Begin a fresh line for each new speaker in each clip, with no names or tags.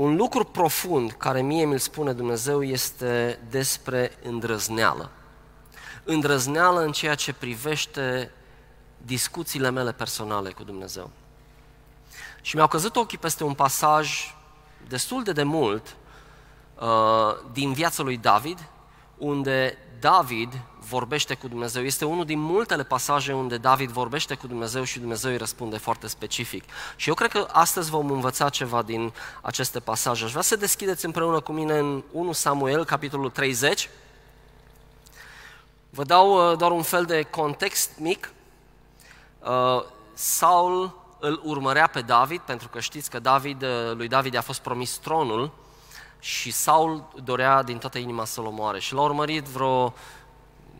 un lucru profund care mie mi-l spune Dumnezeu este despre îndrăzneală. Îndrăzneală în ceea ce privește discuțiile mele personale cu Dumnezeu. Și mi-au căzut ochii peste un pasaj destul de demult uh, din viața lui David, unde David vorbește cu Dumnezeu. Este unul din multele pasaje unde David vorbește cu Dumnezeu și Dumnezeu îi răspunde foarte specific. Și eu cred că astăzi vom învăța ceva din aceste pasaje. Aș vrea să deschideți împreună cu mine în 1 Samuel, capitolul 30. Vă dau uh, doar un fel de context mic. Uh, Saul îl urmărea pe David, pentru că știți că David, uh, lui David a fost promis tronul și Saul dorea din toată inima să-l omoare. Și l-a urmărit vreo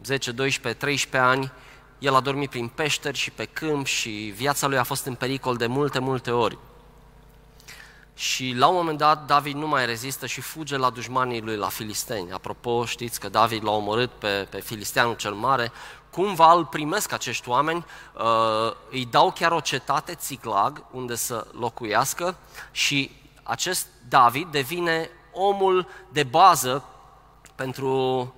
10, 12, 13 ani, el a dormit prin peșteri și pe câmp și viața lui a fost în pericol de multe, multe ori. Și la un moment dat David nu mai rezistă și fuge la dușmanii lui, la filisteni. Apropo, știți că David l-a omorât pe, pe filisteanul cel mare. Cumva îl primesc acești oameni, uh, îi dau chiar o cetate, Țiclag, unde să locuiască și acest David devine omul de bază pentru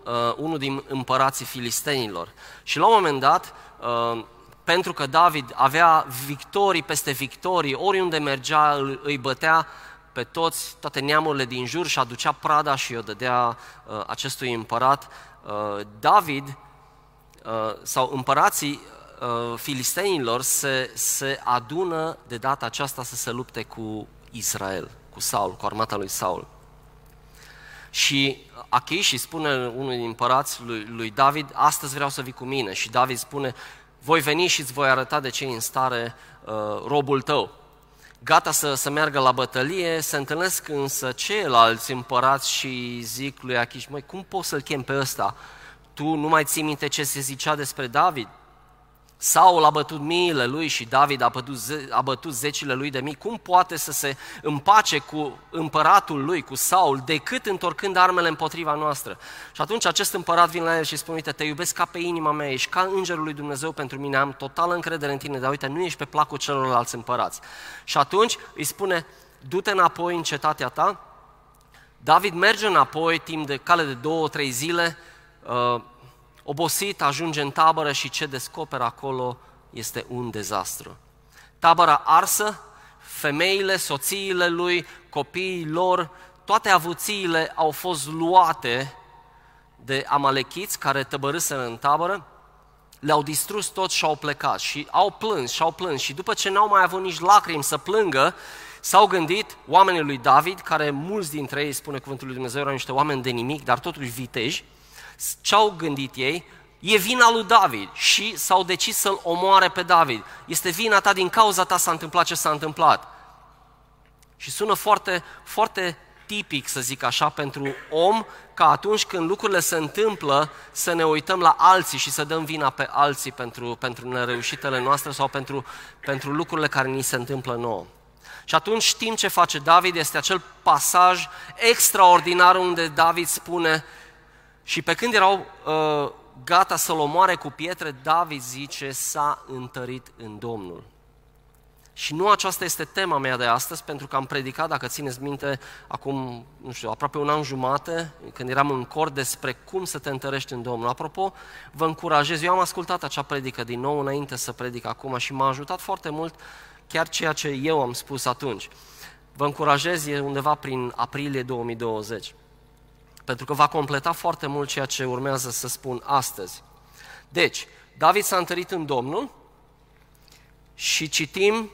uh, unul din împărații filistenilor. Și la un moment dat, uh, pentru că David avea victorii peste victorii, oriunde mergea îl, îi bătea pe toți, toate neamurile din jur și aducea prada și o dădea uh, acestui împărat. Uh, David uh, sau împărații uh, filistenilor se, se adună de data aceasta să se lupte cu Israel, cu Saul, cu armata lui Saul. Și Achish îi spune unul din împărați lui, lui David, astăzi vreau să vii cu mine. Și David spune, voi veni și îți voi arăta de ce e în stare uh, robul tău. Gata să, să meargă la bătălie, se întâlnesc însă ceilalți împărați și zic lui Achish, măi, cum poți să-l chem pe ăsta? Tu nu mai ții minte ce se zicea despre David? Saul a bătut miile lui și David a bătut, a bătut zecile lui de mii. Cum poate să se împace cu împăratul lui, cu Saul, decât întorcând armele împotriva noastră? Și atunci acest împărat vine la el și spune, uite, te iubesc ca pe inima mea, ești ca îngerul lui Dumnezeu pentru mine, am totală încredere în tine, dar uite, nu ești pe placul celorlalți împărați. Și atunci îi spune, du-te înapoi în cetatea ta. David merge înapoi timp de cale de două, trei zile, uh, Obosit ajunge în tabără și ce descoperă acolo este un dezastru. Tabăra arsă, femeile, soțiile lui, copiii lor, toate avuțiile au fost luate de amalechiți care tăbărâsă în tabără, le-au distrus tot și au plecat și au plâns și au plâns și după ce n-au mai avut nici lacrimi să plângă, s-au gândit oamenii lui David, care mulți dintre ei, spune cuvântul lui Dumnezeu, erau niște oameni de nimic, dar totuși viteji, ce-au gândit ei? E vina lui David și s-au decis să-l omoare pe David. Este vina ta, din cauza ta s-a întâmplat ce s-a întâmplat. Și sună foarte, foarte tipic, să zic așa, pentru om, ca atunci când lucrurile se întâmplă, să ne uităm la alții și să dăm vina pe alții pentru, pentru nereușitele noastre sau pentru, pentru lucrurile care ni se întâmplă nouă. Și atunci știm ce face David, este acel pasaj extraordinar unde David spune, și pe când erau uh, gata să-l omoare cu pietre, David zice, s-a întărit în Domnul. Și nu aceasta este tema mea de astăzi, pentru că am predicat, dacă țineți minte, acum, nu știu, aproape un an jumate, când eram în cor despre cum să te întărești în Domnul. Apropo, vă încurajez, eu am ascultat acea predică din nou înainte să predic acum și m-a ajutat foarte mult chiar ceea ce eu am spus atunci. Vă încurajez, e undeva prin aprilie 2020 pentru că va completa foarte mult ceea ce urmează să spun astăzi. Deci, David s-a întărit în Domnul și citim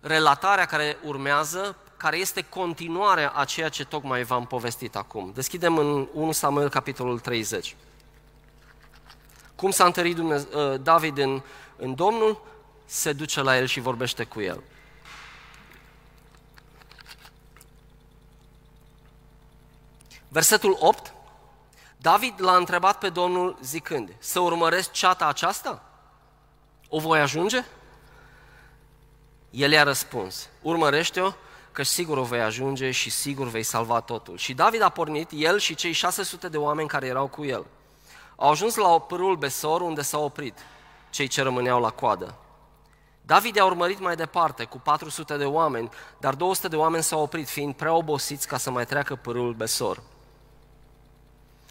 relatarea care urmează, care este continuarea a ceea ce tocmai v-am povestit acum. Deschidem în 1 Samuel, capitolul 30. Cum s-a întărit Dumnezeu, ă, David în, în Domnul, se duce la el și vorbește cu el. Versetul 8, David l-a întrebat pe Domnul zicând, să urmăresc ceata aceasta? O voi ajunge? El i-a răspuns, urmărește-o, că sigur o vei ajunge și sigur vei salva totul. Și David a pornit, el și cei 600 de oameni care erau cu el. Au ajuns la pârul Besor unde s-au oprit cei ce rămâneau la coadă. David a urmărit mai departe cu 400 de oameni, dar 200 de oameni s-au oprit, fiind prea obosiți ca să mai treacă pârâul Besor.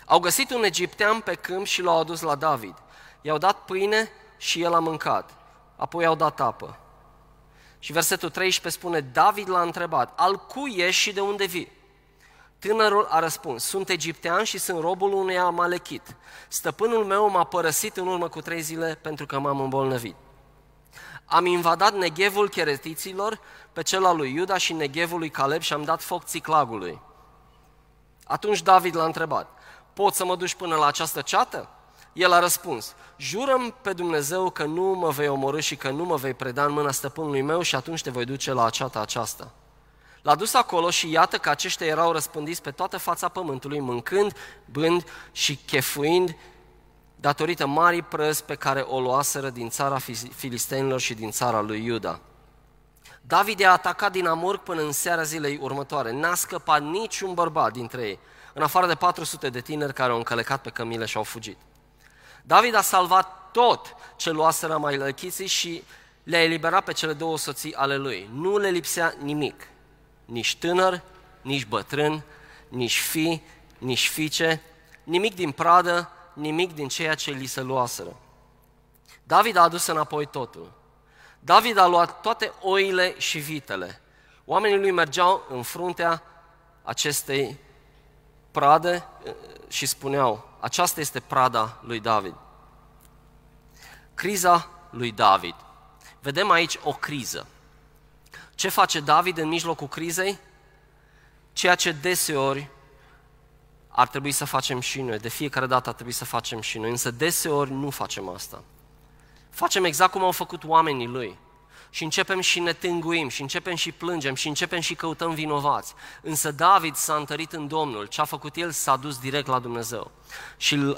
Au găsit un egiptean pe câmp și l-au adus la David. I-au dat pâine și el a mâncat. Apoi i-au dat apă. Și versetul 13 spune, David l-a întrebat, al cui ești și de unde vii? Tânărul a răspuns, sunt egiptean și sunt robul unui amalechit. Stăpânul meu m-a părăsit în urmă cu trei zile pentru că m-am îmbolnăvit. Am invadat neghevul cheretiților pe cel al lui Iuda și neghevul lui Caleb și am dat foc țiclagului. Atunci David l-a întrebat, poți să mă duci până la această ceată? El a răspuns, jurăm pe Dumnezeu că nu mă vei omorâ și că nu mă vei preda în mâna stăpânului meu și atunci te voi duce la ceata aceasta. L-a dus acolo și iată că aceștia erau răspândiți pe toată fața pământului, mâncând, bând și chefuind datorită marii prăzi pe care o luaseră din țara filistenilor și din țara lui Iuda. David a atacat din Amurg până în seara zilei următoare. N-a scăpat niciun bărbat dintre ei, în afară de 400 de tineri care au încălecat pe cămile și au fugit. David a salvat tot ce luaseră mai lăchiții și le-a eliberat pe cele două soții ale lui. Nu le lipsea nimic, nici tânăr, nici bătrân, nici fi, nici fiice, nimic din pradă, nimic din ceea ce li se luaseră. David a adus înapoi totul. David a luat toate oile și vitele. Oamenii lui mergeau în fruntea acestei prade eh, și spuneau, aceasta este prada lui David. Criza lui David. Vedem aici o criză. Ce face David în mijlocul crizei? Ceea ce deseori ar trebui să facem și noi, de fiecare dată ar trebui să facem și noi, însă deseori nu facem asta. Facem exact cum au făcut oamenii lui. Și începem și ne tânguim, și începem și plângem, și începem și căutăm vinovați. Însă David s-a întărit în Domnul. Ce a făcut el? S-a dus direct la Dumnezeu. Și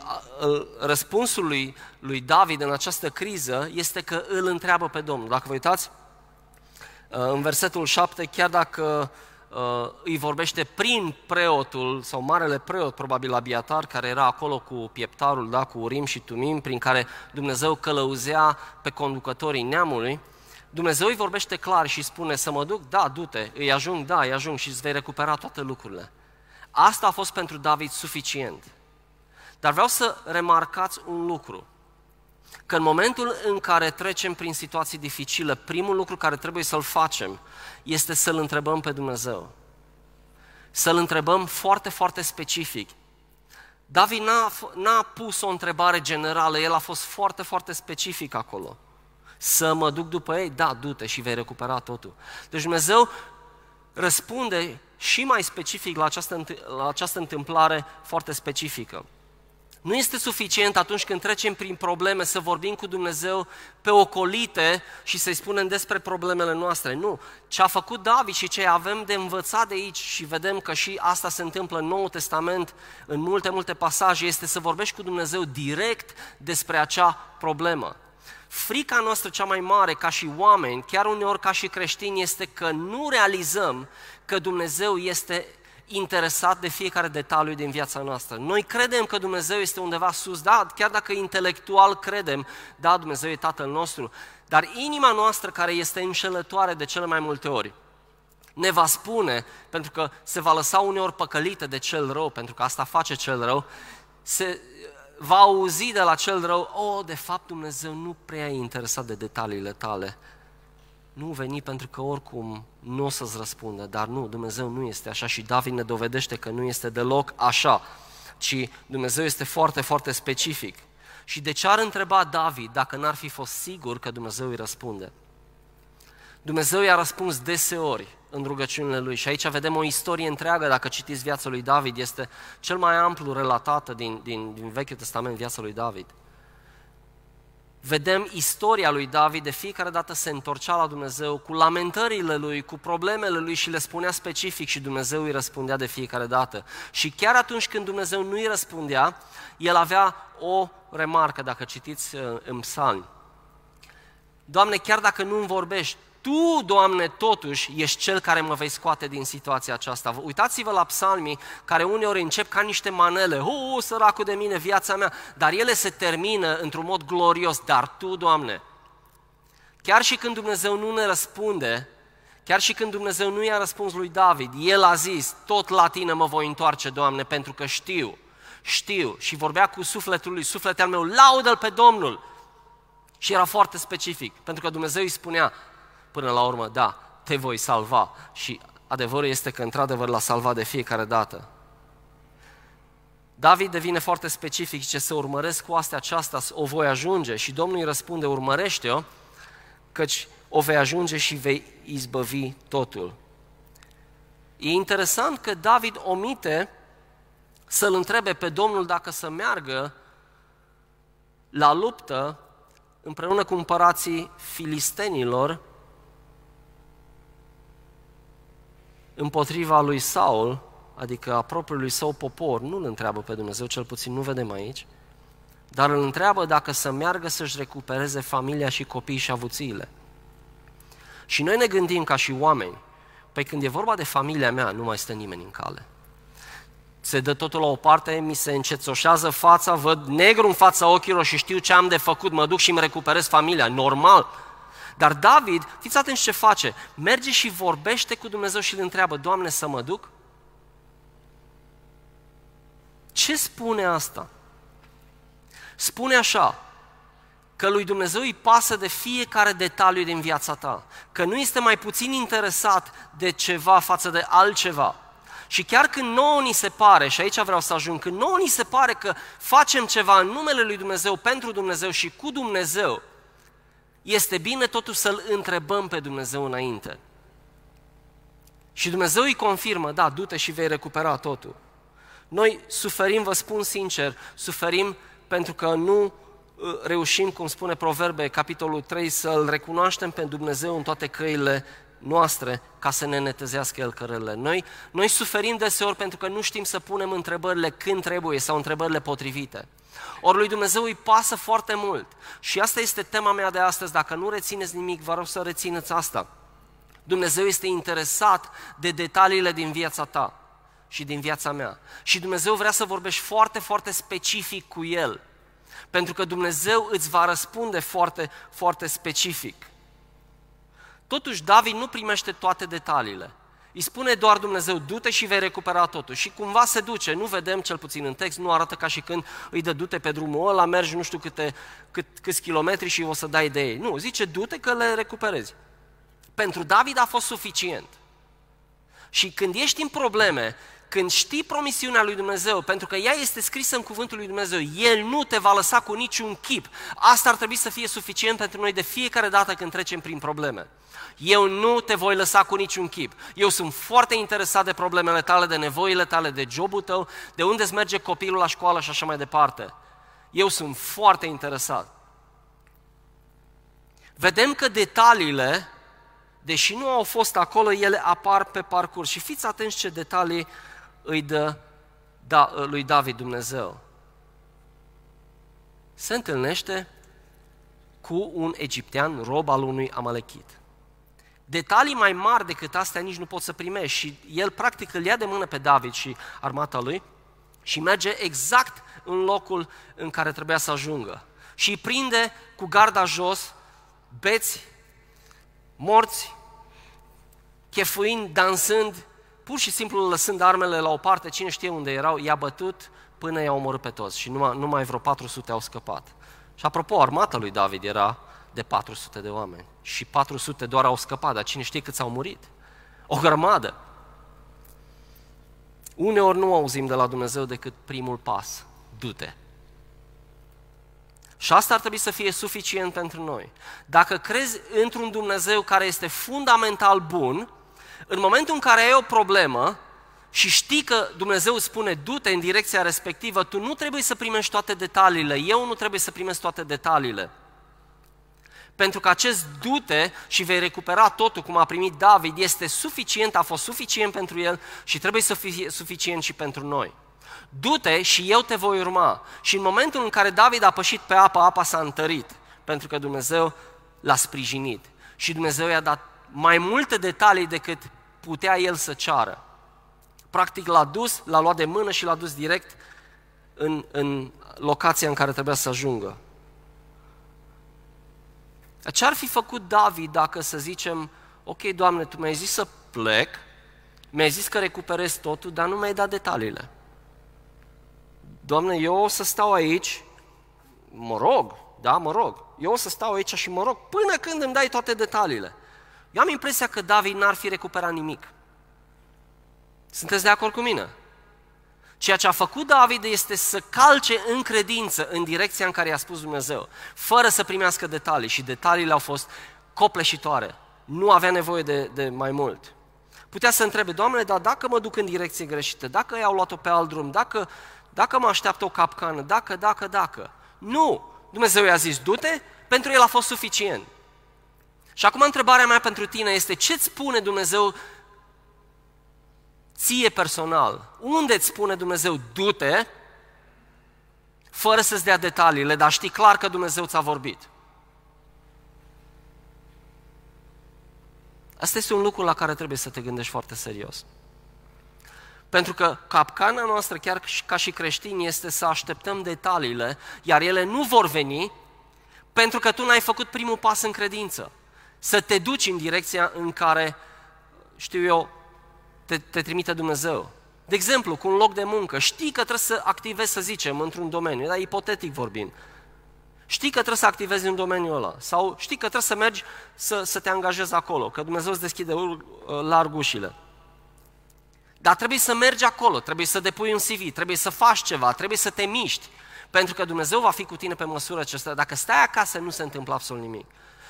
răspunsul lui, lui David în această criză este că îl întreabă pe Domnul. Dacă vă uitați, în versetul 7, chiar dacă uh, îi vorbește prin preotul sau marele preot, probabil Abiatar, care era acolo cu pieptarul, da, cu Urim și Tumim, prin care Dumnezeu călăuzea pe conducătorii neamului, Dumnezeu îi vorbește clar și spune să mă duc, da, du-te, îi ajung, da, îi ajung și îți vei recupera toate lucrurile. Asta a fost pentru David suficient. Dar vreau să remarcați un lucru că în momentul în care trecem prin situații dificile, primul lucru care trebuie să-l facem este să-L întrebăm pe Dumnezeu. Să-L întrebăm foarte, foarte specific. David n-a, n-a pus o întrebare generală, el a fost foarte, foarte specific acolo. Să mă duc după ei? Da, du-te și vei recupera totul. Deci Dumnezeu răspunde și mai specific la această, la această întâmplare foarte specifică. Nu este suficient atunci când trecem prin probleme să vorbim cu Dumnezeu pe ocolite și să-i spunem despre problemele noastre. Nu. Ce a făcut David și ce avem de învățat de aici și vedem că și asta se întâmplă în Noul Testament, în multe, multe pasaje, este să vorbești cu Dumnezeu direct despre acea problemă. Frica noastră cea mai mare ca și oameni, chiar uneori ca și creștini, este că nu realizăm că Dumnezeu este interesat de fiecare detaliu din viața noastră. Noi credem că Dumnezeu este undeva sus, da, chiar dacă intelectual credem, da, Dumnezeu e Tatăl nostru, dar inima noastră care este înșelătoare de cele mai multe ori, ne va spune, pentru că se va lăsa uneori păcălită de cel rău, pentru că asta face cel rău, se va auzi de la cel rău, oh, de fapt Dumnezeu nu prea e interesat de detaliile tale, nu veni pentru că oricum nu o să-ți răspundă, dar nu, Dumnezeu nu este așa și David ne dovedește că nu este deloc așa, ci Dumnezeu este foarte, foarte specific. Și de ce ar întreba David dacă n-ar fi fost sigur că Dumnezeu îi răspunde? Dumnezeu i-a răspuns deseori în rugăciunile lui și aici vedem o istorie întreagă, dacă citiți viața lui David, este cel mai amplu relatată din, din, din Vechiul Testament, viața lui David vedem istoria lui David, de fiecare dată se întorcea la Dumnezeu cu lamentările lui, cu problemele lui și le spunea specific și Dumnezeu îi răspundea de fiecare dată. Și chiar atunci când Dumnezeu nu îi răspundea, el avea o remarcă, dacă citiți uh, în psalmi. Doamne, chiar dacă nu-mi vorbești, tu, Doamne, totuși ești Cel care mă vei scoate din situația aceasta. Uitați-vă la psalmii care uneori încep ca niște manele, o, săracul de mine, viața mea, dar ele se termină într-un mod glorios, dar Tu, Doamne, chiar și când Dumnezeu nu ne răspunde, chiar și când Dumnezeu nu i-a răspuns lui David, el a zis, tot la tine mă voi întoarce, Doamne, pentru că știu, știu. Și vorbea cu sufletul lui, sufletul meu, laudă-L pe Domnul. Și era foarte specific, pentru că Dumnezeu îi spunea, până la urmă, da, te voi salva. Și adevărul este că, într-adevăr, l-a salvat de fiecare dată. David devine foarte specific, ce să urmăresc cu astea aceasta, o voi ajunge și Domnul îi răspunde, urmărește-o, căci o vei ajunge și vei izbăvi totul. E interesant că David omite să-l întrebe pe Domnul dacă să meargă la luptă împreună cu împărații filistenilor împotriva lui Saul, adică a propriului său popor, nu îl întreabă pe Dumnezeu, cel puțin nu vedem aici, dar îl întreabă dacă să meargă să-și recupereze familia și copiii și avuțiile. Și noi ne gândim ca și oameni, păi când e vorba de familia mea, nu mai stă nimeni în cale. Se dă totul la o parte, mi se încețoșează fața, văd negru în fața ochilor și știu ce am de făcut, mă duc și îmi recuperez familia, normal. Dar David, fiți atenți ce face, merge și vorbește cu Dumnezeu și îl întreabă, Doamne, să mă duc? Ce spune asta? Spune așa, că lui Dumnezeu îi pasă de fiecare detaliu din viața ta, că nu este mai puțin interesat de ceva față de altceva. Și chiar când nouă ni se pare, și aici vreau să ajung, când nouă ni se pare că facem ceva în numele lui Dumnezeu, pentru Dumnezeu și cu Dumnezeu, este bine totuși să-L întrebăm pe Dumnezeu înainte. Și Dumnezeu îi confirmă, da, du-te și vei recupera totul. Noi suferim, vă spun sincer, suferim pentru că nu uh, reușim, cum spune Proverbe, capitolul 3, să-L recunoaștem pe Dumnezeu în toate căile noastre ca să ne netezească El cărările. Noi, noi suferim deseori pentru că nu știm să punem întrebările când trebuie sau întrebările potrivite. Ori lui Dumnezeu îi pasă foarte mult. Și asta este tema mea de astăzi. Dacă nu rețineți nimic, vă rog să rețineți asta. Dumnezeu este interesat de detaliile din viața ta și din viața mea. Și Dumnezeu vrea să vorbești foarte, foarte specific cu El. Pentru că Dumnezeu îți va răspunde foarte, foarte specific. Totuși, David nu primește toate detaliile. Îi spune doar Dumnezeu, du-te și vei recupera totul. Și cumva se duce, nu vedem cel puțin în text, nu arată ca și când îi dă du-te pe drumul ăla, mergi nu știu câte, cât, câți kilometri și o să dai de ei. Nu, zice du-te că le recuperezi. Pentru David a fost suficient. Și când ești în probleme, când știi promisiunea lui Dumnezeu, pentru că ea este scrisă în cuvântul lui Dumnezeu, El nu te va lăsa cu niciun chip. Asta ar trebui să fie suficient pentru noi de fiecare dată când trecem prin probleme. Eu nu te voi lăsa cu niciun chip. Eu sunt foarte interesat de problemele tale, de nevoile tale, de jobul tău, de unde îți merge copilul la școală și așa mai departe. Eu sunt foarte interesat. Vedem că detaliile, deși nu au fost acolo, ele apar pe parcurs. Și fiți atenți ce detalii îi dă da, lui David Dumnezeu. Se întâlnește cu un egiptean, rob al unui amalechit. Detalii mai mari decât astea nici nu poți să primești și el practic îl ia de mână pe David și armata lui și merge exact în locul în care trebuia să ajungă. Și îi prinde cu garda jos, beți, morți, chefuind, dansând, pur și simplu lăsând armele la o parte, cine știe unde erau, i-a bătut până i-a omorât pe toți și numai, numai vreo 400 au scăpat. Și apropo, armata lui David era de 400 de oameni și 400 doar au scăpat, dar cine știe câți au murit? O grămadă. Uneori nu auzim de la Dumnezeu decât primul pas, du-te. Și asta ar trebui să fie suficient pentru noi. Dacă crezi într-un Dumnezeu care este fundamental bun, în momentul în care ai o problemă și știi că Dumnezeu îți spune du-te în direcția respectivă, tu nu trebuie să primești toate detaliile, eu nu trebuie să primesc toate detaliile. Pentru că acest du-te și vei recupera totul cum a primit David este suficient, a fost suficient pentru el și trebuie să fie suficient și pentru noi. Du-te și eu te voi urma. Și în momentul în care David a pășit pe apă, apa s-a întărit, pentru că Dumnezeu l-a sprijinit. Și Dumnezeu i-a dat mai multe detalii decât putea el să ceară. Practic l-a dus, l-a luat de mână și l-a dus direct în, în locația în care trebuia să ajungă. Ce ar fi făcut David dacă să zicem, ok, Doamne, Tu mi-ai zis să plec, mi-ai zis că recuperez totul, dar nu mi-ai dat detaliile. Doamne, eu o să stau aici, mă rog, da, mă rog, eu o să stau aici și mă rog până când îmi dai toate detaliile. Eu am impresia că David n-ar fi recuperat nimic. Sunteți de acord cu mine? Ceea ce a făcut David este să calce în credință în direcția în care i-a spus Dumnezeu, fără să primească detalii și detaliile au fost copleșitoare. Nu avea nevoie de, de mai mult. Putea să întrebe, Doamne, dar dacă mă duc în direcție greșită, dacă i-au luat-o pe alt drum, dacă, dacă mă așteaptă o capcană, dacă, dacă, dacă. Nu! Dumnezeu i-a zis, du-te, pentru el a fost suficient. Și acum întrebarea mea pentru tine este, ce îți spune Dumnezeu ție personal? Unde îți spune Dumnezeu, du-te, fără să-ți dea detaliile, dar știi clar că Dumnezeu ți-a vorbit? Asta este un lucru la care trebuie să te gândești foarte serios. Pentru că capcana noastră, chiar ca și creștini, este să așteptăm detaliile, iar ele nu vor veni pentru că tu n-ai făcut primul pas în credință. Să te duci în direcția în care, știu eu, te, te trimite Dumnezeu. De exemplu, cu un loc de muncă, știi că trebuie să activezi, să zicem, într-un domeniu, dar ipotetic vorbind. Știi că trebuie să activezi în domeniul ăla sau știi că trebuie să mergi să, să te angajezi acolo, că Dumnezeu îți deschide larg ușile. Dar trebuie să mergi acolo, trebuie să depui un CV, trebuie să faci ceva, trebuie să te miști, pentru că Dumnezeu va fi cu tine pe măsură ce stă. Dacă stai acasă, nu se întâmplă absolut nimic.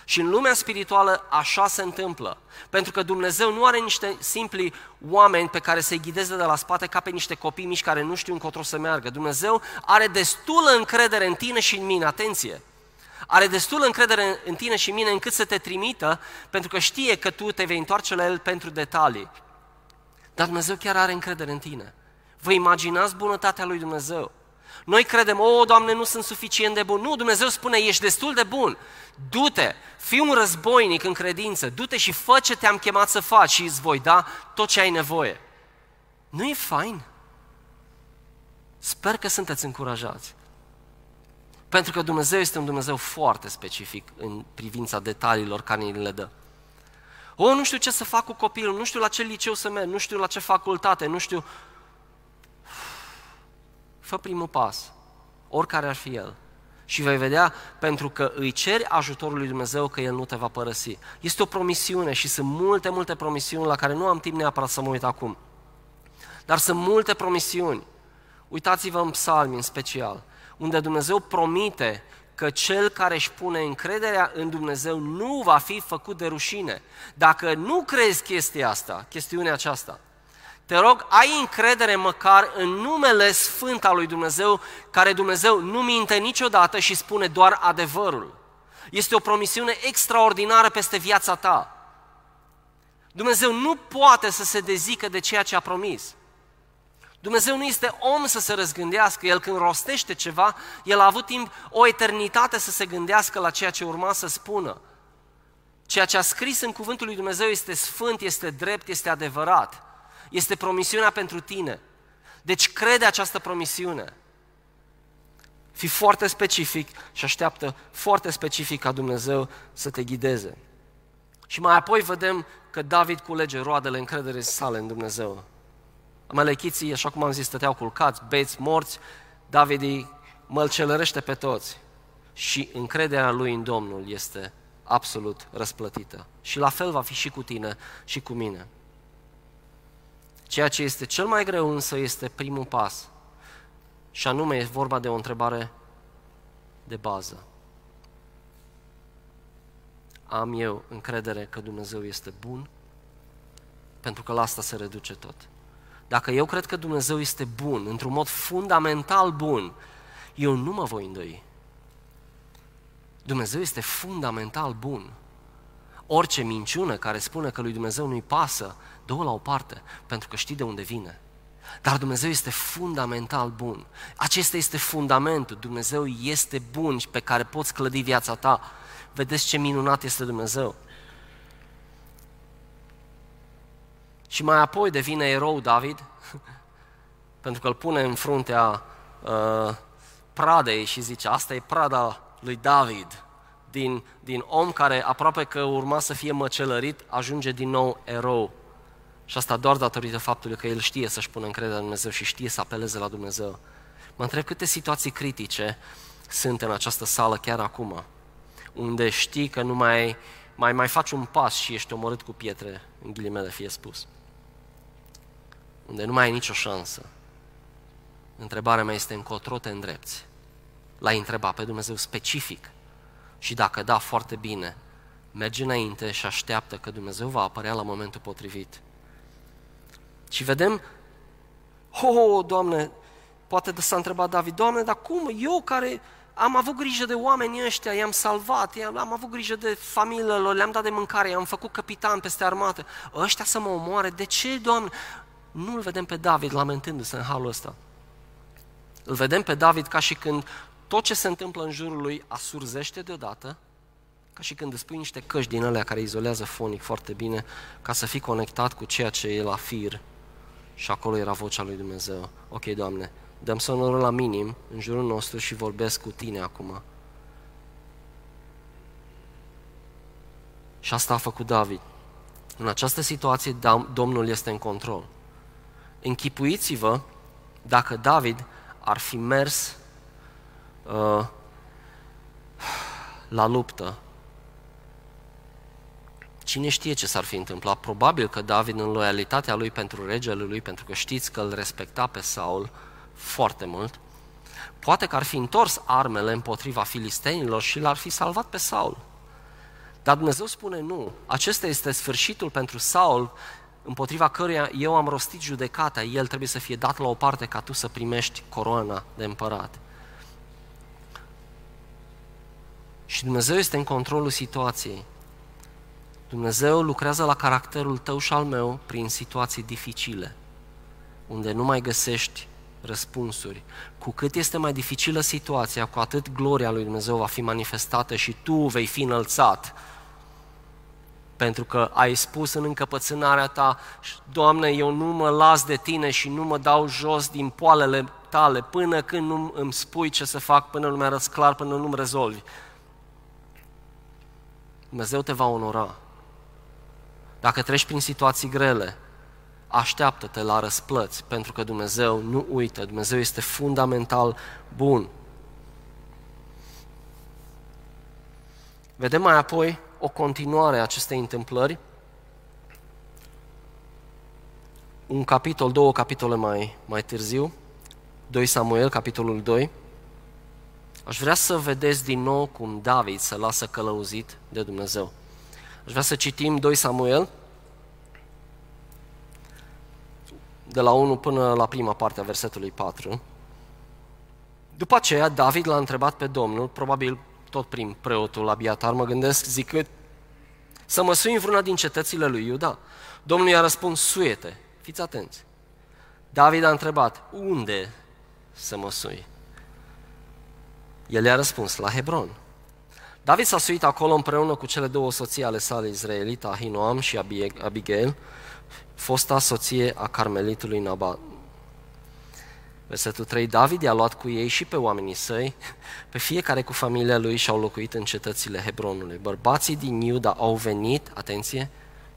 Și în lumea spirituală așa se întâmplă. Pentru că Dumnezeu nu are niște simpli oameni pe care să-i ghideze de la spate ca pe niște copii mici care nu știu încotro să meargă. Dumnezeu are destulă încredere în tine și în mine, atenție! Are destulă încredere în tine și în mine încât să te trimită, pentru că știe că tu te vei întoarce la El pentru detalii. Dar Dumnezeu chiar are încredere în tine. Vă imaginați bunătatea lui Dumnezeu. Noi credem, o, Doamne, nu sunt suficient de bun. Nu, Dumnezeu spune, ești destul de bun. Du-te, fii un războinic în credință, du-te și fă ce te-am chemat să faci și îți voi da tot ce ai nevoie. Nu e fain? Sper că sunteți încurajați. Pentru că Dumnezeu este un Dumnezeu foarte specific în privința detaliilor care ni le dă. O, nu știu ce să fac cu copilul, nu știu la ce liceu să merg, nu știu la ce facultate, nu știu... Fă primul pas, oricare ar fi el. Și vei vedea, pentru că îi ceri ajutorul lui Dumnezeu, că El nu te va părăsi. Este o promisiune și sunt multe, multe promisiuni la care nu am timp neapărat să mă uit acum. Dar sunt multe promisiuni. Uitați-vă în psalmi în special, unde Dumnezeu promite că cel care își pune încrederea în Dumnezeu nu va fi făcut de rușine. Dacă nu crezi chestia asta, chestiunea aceasta, te rog, ai încredere măcar în numele sfânt al lui Dumnezeu, care Dumnezeu nu minte niciodată și spune doar adevărul. Este o promisiune extraordinară peste viața ta. Dumnezeu nu poate să se dezică de ceea ce a promis. Dumnezeu nu este om să se răzgândească. El când rostește ceva, El a avut timp o eternitate să se gândească la ceea ce urma să spună. Ceea ce a scris în cuvântul lui Dumnezeu este sfânt, este drept, este adevărat. Este promisiunea pentru tine. Deci crede această promisiune. Fi foarte specific și așteaptă foarte specific ca Dumnezeu să te ghideze. Și mai apoi vedem că David culege roadele încrederii sale în Dumnezeu. Amalechiții, așa cum am zis, stăteau culcați, beți, morți, David îi mălcelărește pe toți și încrederea lui în Domnul este absolut răsplătită. Și la fel va fi și cu tine și cu mine. Ceea ce este cel mai greu însă este primul pas. Și anume e vorba de o întrebare de bază. Am eu încredere că Dumnezeu este bun? Pentru că la asta se reduce tot. Dacă eu cred că Dumnezeu este bun, într-un mod fundamental bun, eu nu mă voi îndoi. Dumnezeu este fundamental bun. Orice minciună care spune că lui Dumnezeu nu-i pasă, dă la o parte, pentru că știi de unde vine. Dar Dumnezeu este fundamental bun. Acesta este fundamentul. Dumnezeu este bun și pe care poți clădi viața ta. Vedeți ce minunat este Dumnezeu. Și mai apoi devine erou David, pentru că îl pune în fruntea uh, pradei și zice, asta e prada lui David. din, din om care aproape că urma să fie măcelărit, ajunge din nou erou. Și asta doar datorită faptului că el știe să-și pună încrederea în Dumnezeu și știe să apeleze la Dumnezeu. Mă întreb câte situații critice sunt în această sală chiar acum, unde știi că nu mai, mai, mai faci un pas și ești omorât cu pietre, în ghilimele fie spus. Unde nu mai ai nicio șansă. Întrebarea mea este încotro te îndrepți. L-ai întrebat pe Dumnezeu specific. Și dacă da, foarte bine, merge înainte și așteaptă că Dumnezeu va apărea la momentul potrivit. Și vedem, oh, Doamne, poate de s-a întrebat David, Doamne, dar cum eu care am avut grijă de oamenii ăștia, i-am salvat, am avut grijă de familiile lor, le-am dat de mâncare, i-am făcut capitan peste armată, ăștia să mă omoare, de ce, Doamne? Nu-l vedem pe David lamentându-se în halul ăsta. Îl vedem pe David ca și când tot ce se întâmplă în jurul lui asurzește deodată, ca și când îți pui niște căști din alea care izolează fonic foarte bine, ca să fii conectat cu ceea ce e la fir. Și acolo era vocea lui Dumnezeu. Ok, Doamne, dăm sonorul la minim în jurul nostru și vorbesc cu Tine acum. Și asta a făcut David. În această situație, Domnul este în control. Închipuiți-vă dacă David ar fi mers uh, la luptă. Cine știe ce s-ar fi întâmplat? Probabil că David, în loialitatea lui pentru regele lui, pentru că știți că îl respecta pe Saul foarte mult, poate că ar fi întors armele împotriva filistenilor și l-ar fi salvat pe Saul. Dar Dumnezeu spune nu. Acesta este sfârșitul pentru Saul, împotriva căruia eu am rostit judecata. El trebuie să fie dat la o parte ca tu să primești coroana de împărat. Și Dumnezeu este în controlul situației. Dumnezeu lucrează la caracterul tău și al meu prin situații dificile, unde nu mai găsești răspunsuri. Cu cât este mai dificilă situația, cu atât gloria lui Dumnezeu va fi manifestată și tu vei fi înălțat. Pentru că ai spus în încăpățânarea ta, Doamne, eu nu mă las de tine și nu mă dau jos din poalele tale până când nu îmi spui ce să fac, până nu mi-arăți clar, până nu-mi rezolvi. Dumnezeu te va onora. Dacă treci prin situații grele, așteaptă-te la răsplăți, pentru că Dumnezeu nu uită, Dumnezeu este fundamental bun. Vedem mai apoi o continuare a acestei întâmplări, un capitol, două capitole mai, mai târziu, 2 Samuel, capitolul 2, Aș vrea să vedeți din nou cum David se lasă călăuzit de Dumnezeu. Aș vrea să citim 2 Samuel, de la 1 până la prima parte a versetului 4. După aceea, David l-a întrebat pe Domnul, probabil tot prin preotul Abiatar, mă gândesc, zicând, să mă sui în vreuna din cetățile lui Iuda. Domnul i-a răspuns, suiete, fiți atenți. David a întrebat, unde să mă sui? El i-a răspuns, la Hebron. David s-a suit acolo împreună cu cele două soții ale sale izraelite, Ahinoam și Abigail, fosta soție a carmelitului Nabat. Versetul 3, David i-a luat cu ei și pe oamenii săi, pe fiecare cu familia lui și au locuit în cetățile Hebronului. Bărbații din Iuda au venit, atenție,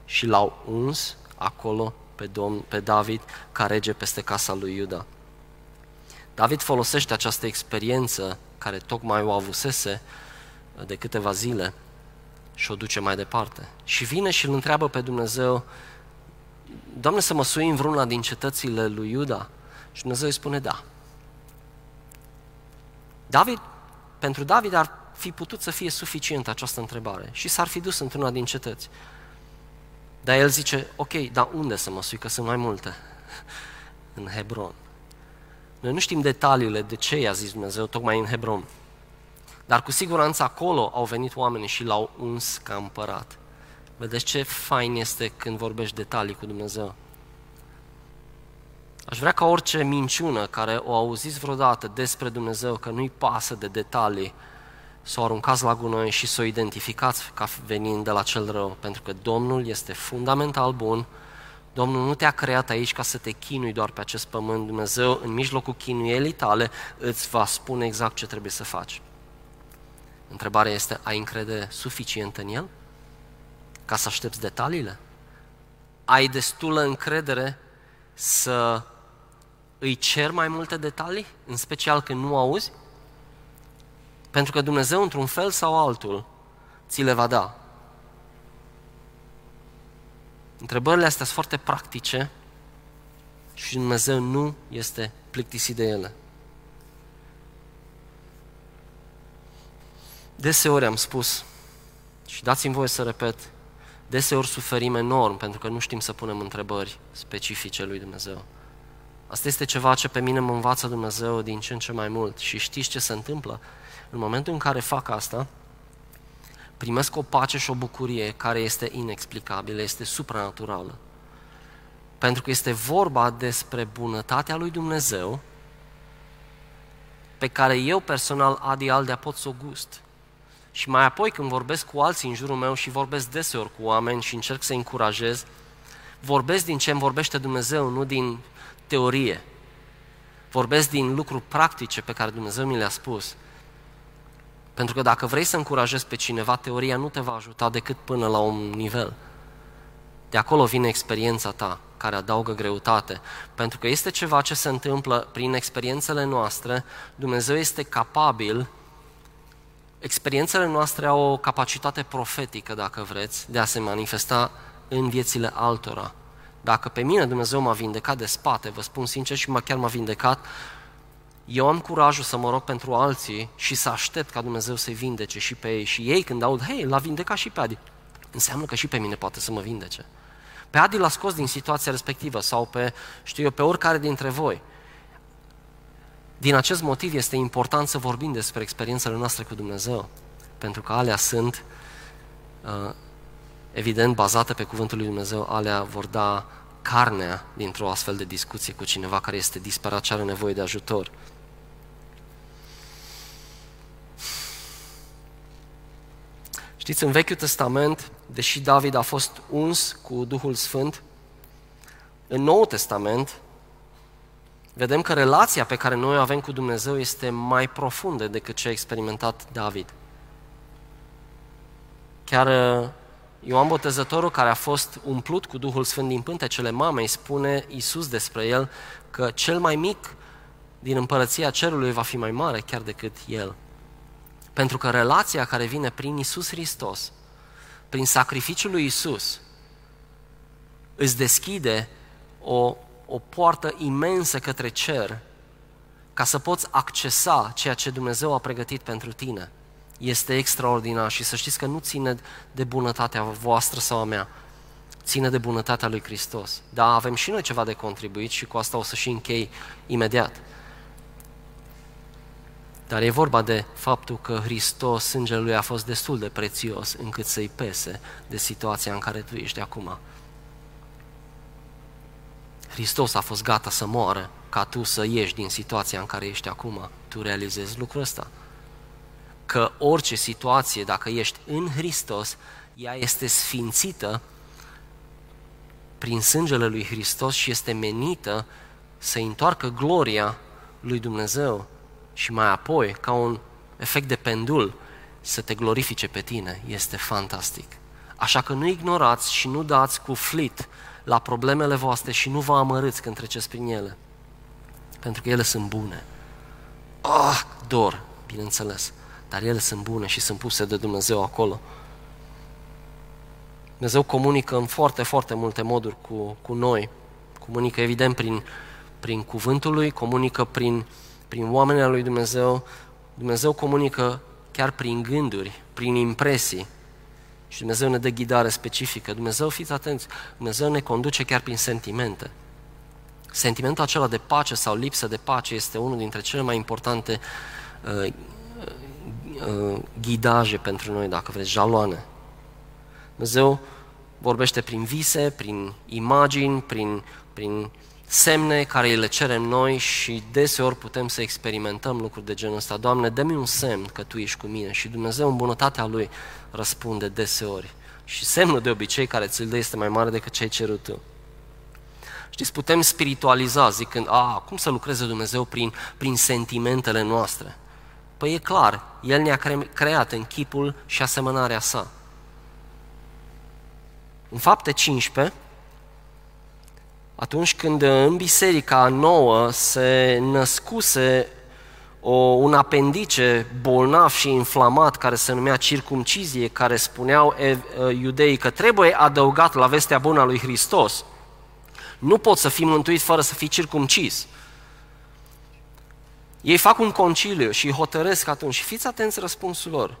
și l-au uns acolo pe, Domn, pe David ca rege peste casa lui Iuda. David folosește această experiență care tocmai o avusese de câteva zile și o duce mai departe. Și vine și îl întreabă pe Dumnezeu, Doamne, să mă sui în vreuna din cetățile lui Iuda? Și Dumnezeu îi spune da. David, pentru David ar fi putut să fie suficient această întrebare și s-ar fi dus într-una din cetăți. Dar el zice, ok, dar unde să mă sui, că sunt mai multe? în Hebron. Noi nu știm detaliile de ce i-a zis Dumnezeu tocmai în Hebron. Dar cu siguranță acolo au venit oamenii și l-au uns ca împărat. Vedeți ce fain este când vorbești detalii cu Dumnezeu. Aș vrea ca orice minciună care o auziți vreodată despre Dumnezeu, că nu-i pasă de detalii, să o aruncați la gunoi și să o identificați ca venind de la cel rău, pentru că Domnul este fundamental bun, Domnul nu te-a creat aici ca să te chinui doar pe acest pământ. Dumnezeu, în mijlocul chinuielii tale, îți va spune exact ce trebuie să faci. Întrebarea este, ai încredere suficient în El ca să aștepți detaliile? Ai destulă încredere să îi cer mai multe detalii, în special când nu auzi? Pentru că Dumnezeu, într-un fel sau altul, ți le va da. Întrebările astea sunt foarte practice și Dumnezeu nu este plictisit de ele. Deseori am spus, și dați-mi voie să repet, deseori suferim enorm pentru că nu știm să punem întrebări specifice lui Dumnezeu. Asta este ceva ce pe mine mă învață Dumnezeu din ce în ce mai mult. Și știți ce se întâmplă? În momentul în care fac asta, primesc o pace și o bucurie care este inexplicabilă, este supranaturală. Pentru că este vorba despre bunătatea lui Dumnezeu pe care eu personal, Adi Aldea, pot să o gust. Și mai apoi când vorbesc cu alții în jurul meu și vorbesc deseori cu oameni și încerc să încurajez, vorbesc din ce îmi vorbește Dumnezeu, nu din teorie. Vorbesc din lucruri practice pe care Dumnezeu mi le-a spus. Pentru că dacă vrei să încurajezi pe cineva, teoria nu te va ajuta decât până la un nivel. De acolo vine experiența ta, care adaugă greutate. Pentru că este ceva ce se întâmplă prin experiențele noastre, Dumnezeu este capabil, experiențele noastre au o capacitate profetică, dacă vreți, de a se manifesta în viețile altora. Dacă pe mine Dumnezeu m-a vindecat de spate, vă spun sincer, și chiar m-a vindecat, eu am curajul să mă rog pentru alții și să aștept ca Dumnezeu să-i vindece și pe ei. Și ei când aud, hei, l-a vindecat și pe Adi, înseamnă că și pe mine poate să mă vindece. Pe Adi l-a scos din situația respectivă sau pe, știu eu, pe oricare dintre voi. Din acest motiv este important să vorbim despre experiențele noastre cu Dumnezeu, pentru că alea sunt uh, evident bazate pe cuvântul lui Dumnezeu, alea vor da carnea dintr-o astfel de discuție cu cineva care este disperat și are nevoie de ajutor. Știți, în Vechiul Testament, deși David a fost uns cu Duhul Sfânt, în Noul Testament vedem că relația pe care noi o avem cu Dumnezeu este mai profundă decât ce a experimentat David. Chiar Ioan Botezătorul, care a fost umplut cu Duhul Sfânt din pântecele mamei, spune Iisus despre el că cel mai mic din împărăția cerului va fi mai mare chiar decât el. Pentru că relația care vine prin Iisus Hristos, prin sacrificiul lui Iisus, îți deschide o, o poartă imensă către cer ca să poți accesa ceea ce Dumnezeu a pregătit pentru tine este extraordinar și să știți că nu ține de bunătatea voastră sau a mea, ține de bunătatea lui Hristos. Da, avem și noi ceva de contribuit și cu asta o să și închei imediat. Dar e vorba de faptul că Hristos, sângele lui a fost destul de prețios încât să-i pese de situația în care tu ești acum. Hristos a fost gata să moară ca tu să ieși din situația în care ești acum. Tu realizezi lucrul ăsta că orice situație, dacă ești în Hristos, ea este sfințită prin sângele lui Hristos și este menită să întoarcă gloria lui Dumnezeu și mai apoi, ca un efect de pendul, să te glorifice pe tine. Este fantastic. Așa că nu ignorați și nu dați cu flit la problemele voastre și nu vă amărâți când treceți prin ele. Pentru că ele sunt bune. Ah, dor, bineînțeles dar ele sunt bune și sunt puse de Dumnezeu acolo. Dumnezeu comunică în foarte, foarte multe moduri cu, cu noi. Comunică evident prin, prin cuvântul lui, comunică prin, prin oamenii lui Dumnezeu. Dumnezeu comunică chiar prin gânduri, prin impresii. Și Dumnezeu ne dă ghidare specifică. Dumnezeu, fiți atenți, Dumnezeu ne conduce chiar prin sentimente. Sentimentul acela de pace sau lipsă de pace este unul dintre cele mai importante uh, uh, ghidaje pentru noi, dacă vreți, jaloane. Dumnezeu vorbește prin vise, prin imagini, prin, prin semne care le cerem noi și deseori putem să experimentăm lucruri de genul ăsta. Doamne, dă-mi un semn că Tu ești cu mine și Dumnezeu în bunătatea Lui răspunde deseori. Și semnul de obicei care ți-l dă este mai mare decât ce ai cerut Tu. Știți, putem spiritualiza zicând, a, cum să lucreze Dumnezeu prin, prin sentimentele noastre? Păi e clar, El ne-a creat în chipul și asemănarea sa. În fapte 15, atunci când în biserica nouă se născuse o, un apendice bolnav și inflamat care se numea circumcizie, care spuneau e, iudeii că trebuie adăugat la vestea bună a lui Hristos. Nu poți să fii mântuit fără să fii circumcis. Ei fac un conciliu și îi hotărăsc atunci. Și fiți atenți răspunsul lor.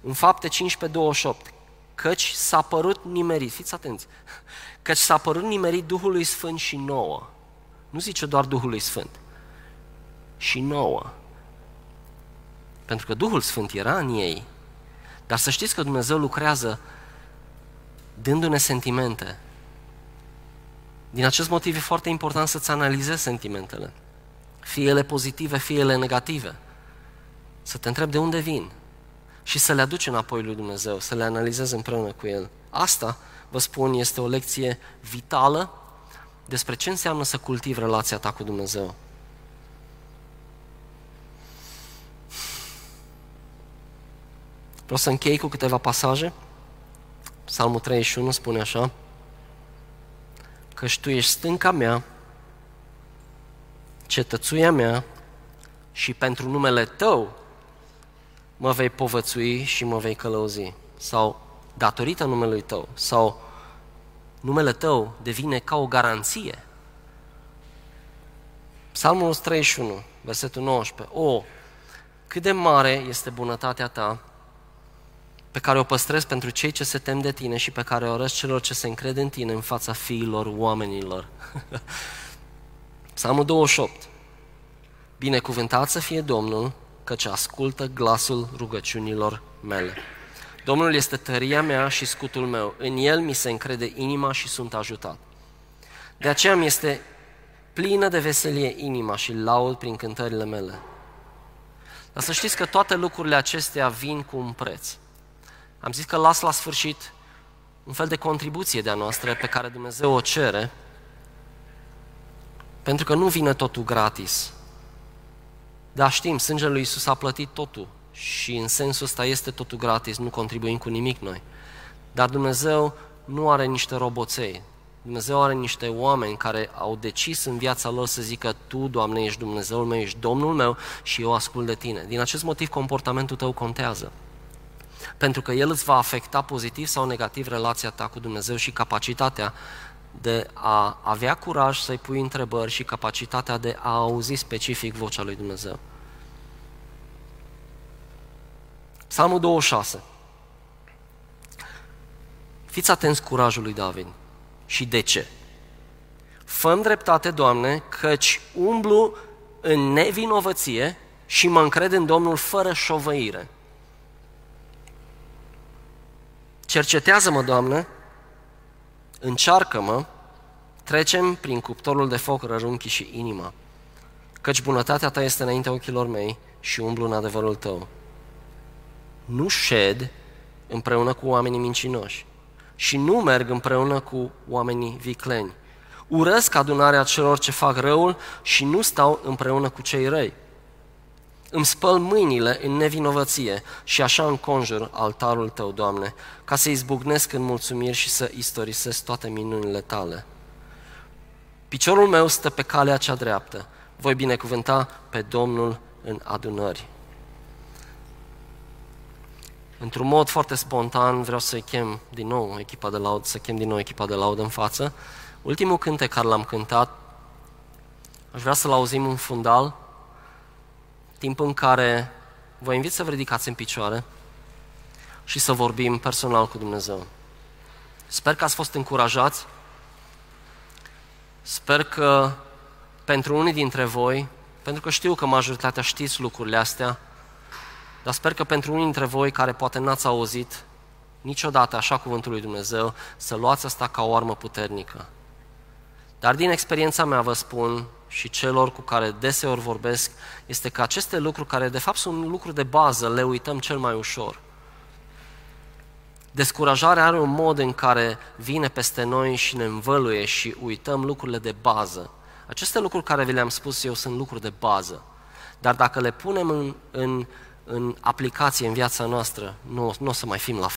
În fapte 15, 28. Căci s-a părut nimerit, fiți atenți, căci s-a părut nimerit Duhului Sfânt și nouă. Nu zice doar Duhului Sfânt, și nouă. Pentru că Duhul Sfânt era în ei. Dar să știți că Dumnezeu lucrează dându-ne sentimente. Din acest motiv e foarte important să-ți analizezi sentimentele. Fie ele pozitive, fie ele negative. Să te întrebi de unde vin și să le aduci înapoi lui Dumnezeu, să le analizezi împreună cu El. Asta, vă spun, este o lecție vitală despre ce înseamnă să cultivi relația ta cu Dumnezeu. Vreau să închei cu câteva pasaje. Psalmul 31 spune așa, Căci Tu ești stânca mea, cetățuia mea și pentru numele Tău mă vei povățui și mă vei călăuzi. Sau datorită numelui Tău. Sau numele Tău devine ca o garanție. Psalmul 131, versetul 19. O, cât de mare este bunătatea Ta pe care o păstrezi pentru cei ce se tem de tine și pe care o arăți celor ce se încred în tine în fața fiilor oamenilor. Psalmul 28. Binecuvântat să fie Domnul, căci ascultă glasul rugăciunilor mele. Domnul este tăria mea și scutul meu. În El mi se încrede inima și sunt ajutat. De aceea mi este plină de veselie inima și laud prin cântările mele. Dar să știți că toate lucrurile acestea vin cu un preț. Am zis că las la sfârșit un fel de contribuție de-a noastră pe care Dumnezeu o cere, pentru că nu vine totul gratis. Da, știm, sângele lui Isus a plătit totul și în sensul ăsta este totul gratis, nu contribuim cu nimic noi. Dar Dumnezeu nu are niște roboței. Dumnezeu are niște oameni care au decis în viața lor să zică Tu, Doamne, ești Dumnezeul meu, ești Domnul meu și eu ascult de Tine. Din acest motiv, comportamentul tău contează pentru că el îți va afecta pozitiv sau negativ relația ta cu Dumnezeu și capacitatea de a avea curaj să-i pui întrebări și capacitatea de a auzi specific vocea lui Dumnezeu. Psalmul 26. Fiți atenți curajul lui David. Și de ce? Făm dreptate, Doamne, căci umblu în nevinovăție și mă încred în Domnul fără șovăire. Cercetează-mă, Doamne, încearcă-mă, trecem prin cuptorul de foc rărunchi și inima, căci bunătatea Ta este înaintea ochilor mei și umblu în adevărul Tău. Nu șed împreună cu oamenii mincinoși și nu merg împreună cu oamenii vicleni. Urăsc adunarea celor ce fac răul și nu stau împreună cu cei răi îmi spăl mâinile în nevinovăție și așa înconjur altarul Tău, Doamne, ca să izbucnesc în mulțumiri și să istorisesc toate minunile Tale. Piciorul meu stă pe calea cea dreaptă, voi binecuvânta pe Domnul în adunări. Într-un mod foarte spontan vreau să chem din nou echipa de laud, să chem din nou echipa de laud în față. Ultimul cântec care l-am cântat, aș vrea să-l auzim în fundal, timp în care vă invit să vă ridicați în picioare și să vorbim personal cu Dumnezeu. Sper că ați fost încurajați. Sper că pentru unii dintre voi, pentru că știu că majoritatea știți lucrurile astea, dar sper că pentru unii dintre voi care poate n-ați auzit niciodată așa cuvântul lui Dumnezeu, să luați asta ca o armă puternică. Dar din experiența mea vă spun și celor cu care deseori vorbesc este că aceste lucruri, care de fapt sunt lucruri de bază, le uităm cel mai ușor. Descurajarea are un mod în care vine peste noi și ne învăluie și uităm lucrurile de bază. Aceste lucruri care vi le-am spus eu sunt lucruri de bază. dar dacă le punem în, în, în aplicație în viața noastră, nu, nu o să mai fim la